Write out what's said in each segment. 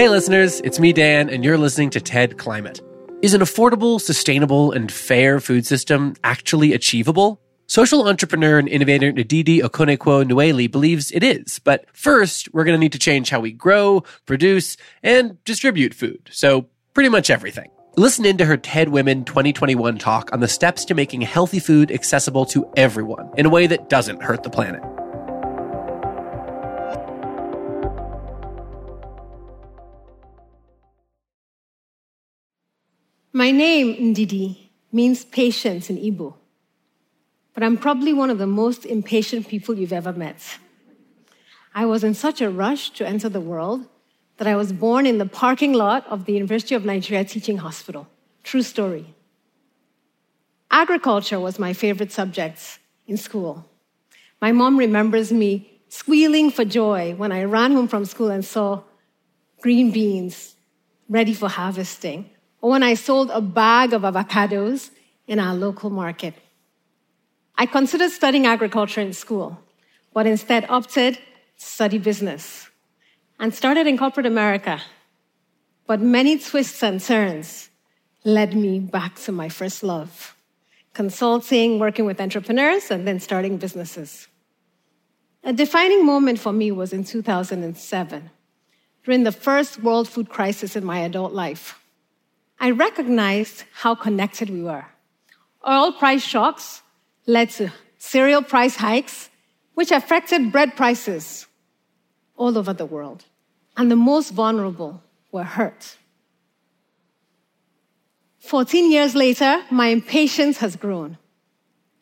Hey, listeners, it's me, Dan, and you're listening to TED Climate. Is an affordable, sustainable, and fair food system actually achievable? Social entrepreneur and innovator Ndidi Okonkwo Nwuneli believes it is. But first, we're going to need to change how we grow, produce, and distribute food. So, pretty much everything. Listen in to her TED Women 2021 talk on the steps to making healthy food accessible to everyone in a way that doesn't hurt the planet. My name, Ndidi, means patience in Igbo, but I'm probably one of the most impatient people you've ever met. I was in such a rush to enter the world that I was born in the parking lot of the University of Nigeria Teaching Hospital. True story. Agriculture was my favorite subject in school. My mom remembers me squealing for joy when I ran home from school and saw green beans ready for harvesting or when I sold a bag of avocados in our local market. I considered studying agriculture in school, but instead opted to study business and started in corporate America. But many twists and turns led me back to my first love consulting, working with entrepreneurs, and then starting businesses. A defining moment for me was in 2007, during the first world food crisis in my adult life. I recognized how connected we were. Oil price shocks led to cereal price hikes, which affected bread prices all over the world. And the most vulnerable were hurt. 14 years later, my impatience has grown.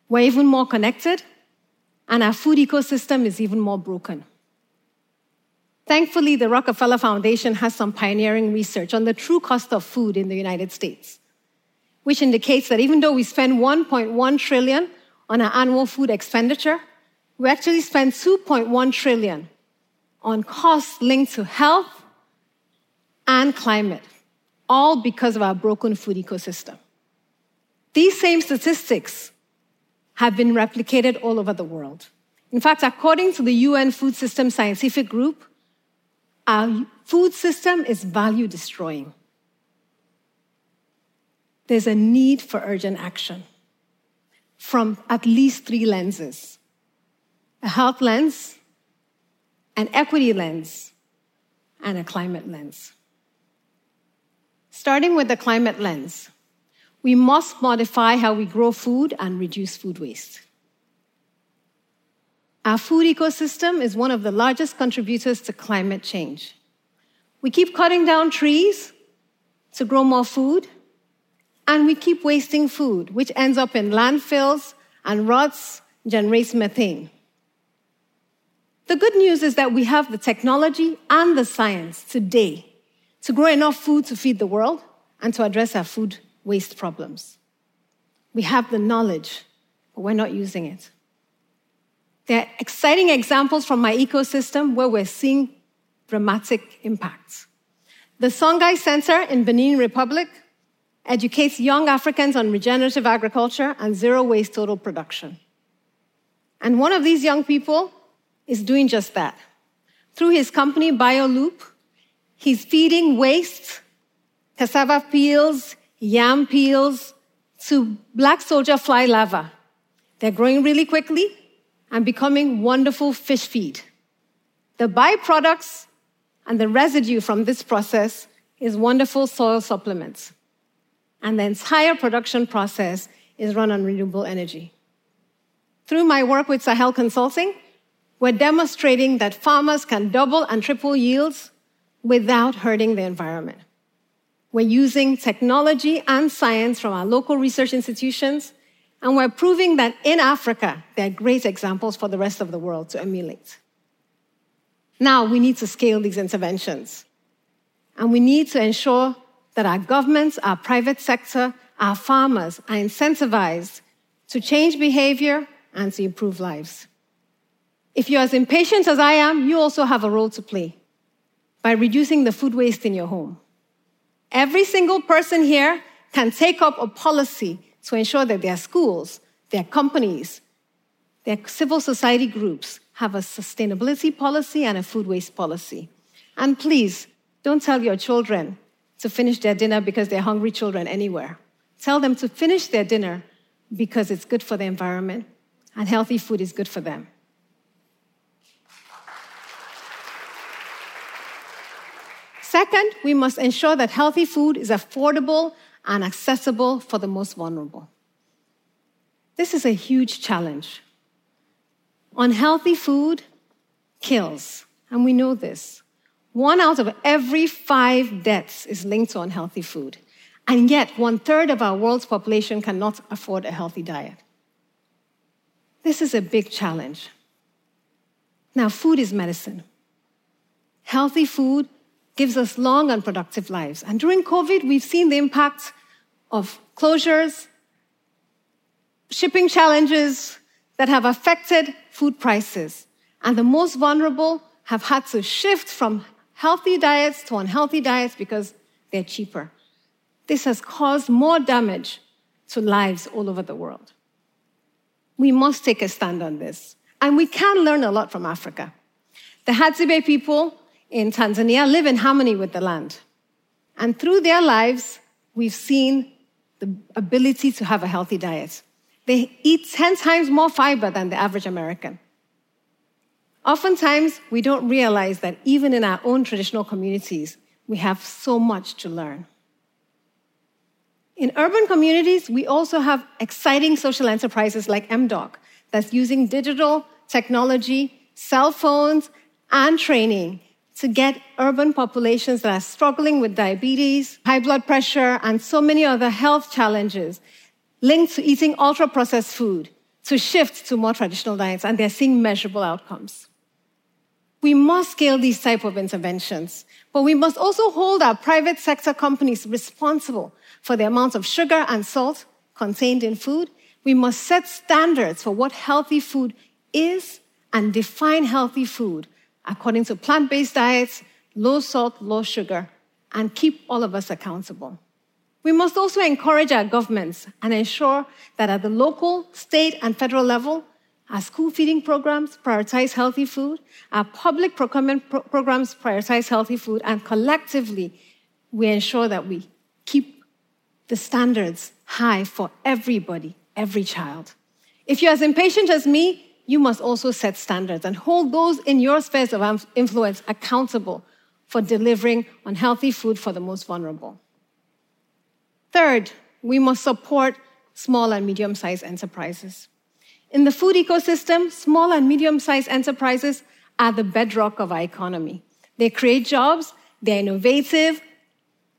We're even more connected, and our food ecosystem is even more broken. Thankfully, the Rockefeller Foundation has some pioneering research on the true cost of food in the United States, which indicates that even though we spend 1.1 trillion on our annual food expenditure, we actually spend 2.1 trillion on costs linked to health and climate, all because of our broken food ecosystem. These same statistics have been replicated all over the world. In fact, according to the UN Food System Scientific Group, our food system is value destroying. There's a need for urgent action from at least three lenses a health lens, an equity lens, and a climate lens. Starting with the climate lens, we must modify how we grow food and reduce food waste. Our food ecosystem is one of the largest contributors to climate change. We keep cutting down trees to grow more food, and we keep wasting food, which ends up in landfills and rots, generates methane. The good news is that we have the technology and the science today to grow enough food to feed the world and to address our food waste problems. We have the knowledge, but we're not using it. There are exciting examples from my ecosystem where we're seeing dramatic impacts. The Songhai Center in Benin Republic educates young Africans on regenerative agriculture and zero waste total production. And one of these young people is doing just that. Through his company, BioLoop, he's feeding waste, cassava peels, yam peels, to black soldier fly larvae. They're growing really quickly, and becoming wonderful fish feed. The byproducts and the residue from this process is wonderful soil supplements. And the entire production process is run on renewable energy. Through my work with Sahel Consulting, we're demonstrating that farmers can double and triple yields without hurting the environment. We're using technology and science from our local research institutions and we're proving that in Africa, there are great examples for the rest of the world to emulate. Now we need to scale these interventions. And we need to ensure that our governments, our private sector, our farmers are incentivized to change behavior and to improve lives. If you're as impatient as I am, you also have a role to play by reducing the food waste in your home. Every single person here can take up a policy to ensure that their schools, their companies, their civil society groups have a sustainability policy and a food waste policy. And please, Don't tell your children to finish their dinner because they're hungry children anywhere. Tell them to finish their dinner because it's good for the environment and healthy food is good for them. Second, we must ensure that healthy food is affordable and accessible for the most vulnerable. This is a huge challenge. Unhealthy food kills, and we know this. One out of every five deaths is linked to unhealthy food. And yet, one third of our world's population cannot afford a healthy diet. This is a big challenge. Now, food is medicine. Healthy food gives us long and productive lives. And during COVID, we've seen the impact of closures, shipping challenges that have affected food prices. And the most vulnerable have had to shift from healthy diets to unhealthy diets because they're cheaper. This has caused more damage to lives all over the world. We must take a stand on this. And we can learn a lot from Africa. The Hadzabe people in Tanzania live in harmony with the land. And through their lives, we've seen the ability to have a healthy diet. They eat 10 times more fiber than the average American. Oftentimes, we don't realize that even in our own traditional communities, we have so much to learn. In urban communities, we also have exciting social enterprises like MDOC that's using digital technology, cell phones, and training to get urban populations that are struggling with diabetes, high blood pressure, and so many other health challenges linked to eating ultra processed food to shift to more traditional diets, and they're seeing measurable outcomes. We must scale these type of interventions, but we must also hold our private sector companies responsible for the amount of sugar and salt contained in food. We must set standards for what healthy food is and define healthy food according to plant based diets, low salt, low sugar, and keep all of us accountable. We must also encourage our governments and ensure that at the local, state, and federal level, our school feeding programs prioritize healthy food, our public procurement pro- programs prioritize healthy food, and collectively, we ensure that we keep the standards high for everybody, every child. If you're as impatient as me, you must also set standards and hold those in your spheres of influence accountable for delivering on healthy food for the most vulnerable. Third, we must support small and medium sized enterprises. In the food ecosystem, small and medium sized enterprises are the bedrock of our economy. They create jobs, they're innovative,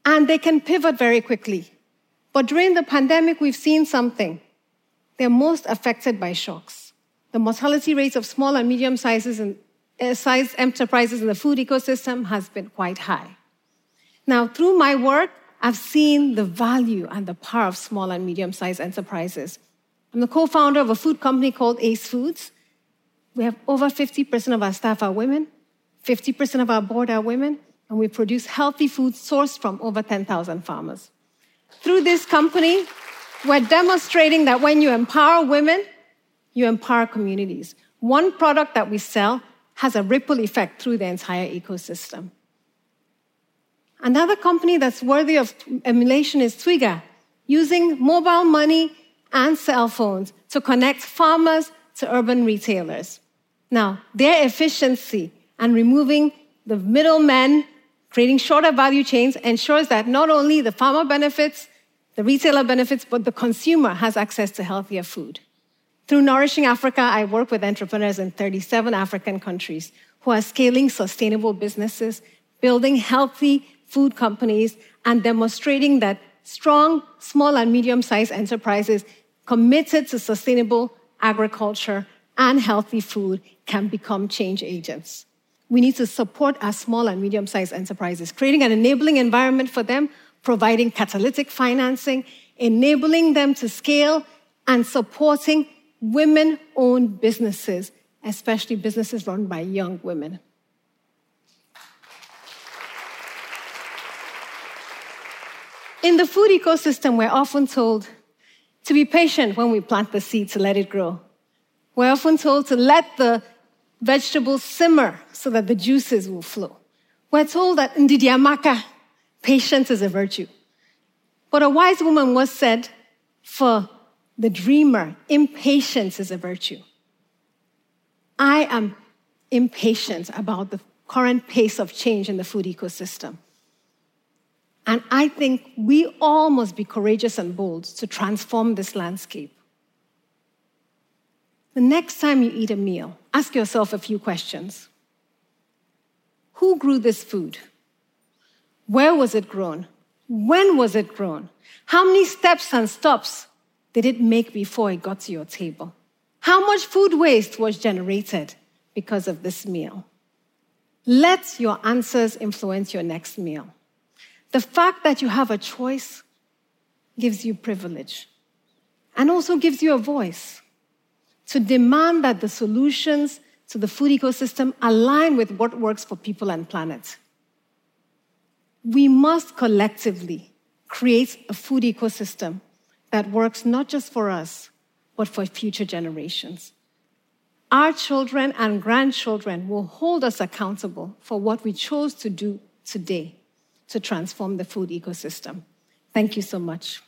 and they can pivot very quickly. But during the pandemic, we've seen something. They're most affected by shocks the mortality rates of small and medium sizes and uh, sized enterprises in the food ecosystem has been quite high. Now, through my work, I've seen the value and the power of small and medium sized enterprises. I'm the co founder of a food company called AACE Foods. We have over 50% of our staff are women, 50% of our board are women, and we produce healthy food sourced from over 10,000 farmers. Through this company, we're demonstrating that when you empower women, you empower communities. One product that we sell has a ripple effect through the entire ecosystem. Another company that's worthy of emulation is Twiga, using mobile money and cell phones to connect farmers to urban retailers. Now, their efficiency and removing the middlemen, creating shorter value chains, ensures that not only the farmer benefits, the retailer benefits, but the consumer has access to healthier food. Through Nourishing Africa, I work with entrepreneurs in 37 African countries who are scaling sustainable businesses, building healthy food companies, and demonstrating that strong, small, and medium sized enterprises committed to sustainable agriculture and healthy food can become change agents. We need to support our small and medium sized enterprises, creating an enabling environment for them, providing catalytic financing, enabling them to scale, and supporting women owned businesses, especially businesses run by young women. In the food ecosystem, we're often told to be patient when we plant the seed to let it grow. We're often told to let the vegetables simmer so that the juices will flow. We're told that in Ndidiamaka, patience is a virtue. But a wise woman once said, for the dreamer, impatience is a virtue. I am impatient about the current pace of change in the food ecosystem. And I think we all must be courageous and bold to transform this landscape. The next time you eat a meal, ask yourself a few questions. Who grew this food? Where was it grown? When was it grown? How many steps and stops did it make before it got to your table? How much food waste was generated because of this meal? Let your answers influence your next meal. The fact that you have a choice gives you privilege and also gives you a voice to demand that the solutions to the food ecosystem align with what works for people and planet. We must collectively create a food ecosystem that works not just for us, but for future generations. Our children and grandchildren will hold us accountable for what we chose to do today to transform the food ecosystem. Thank you so much.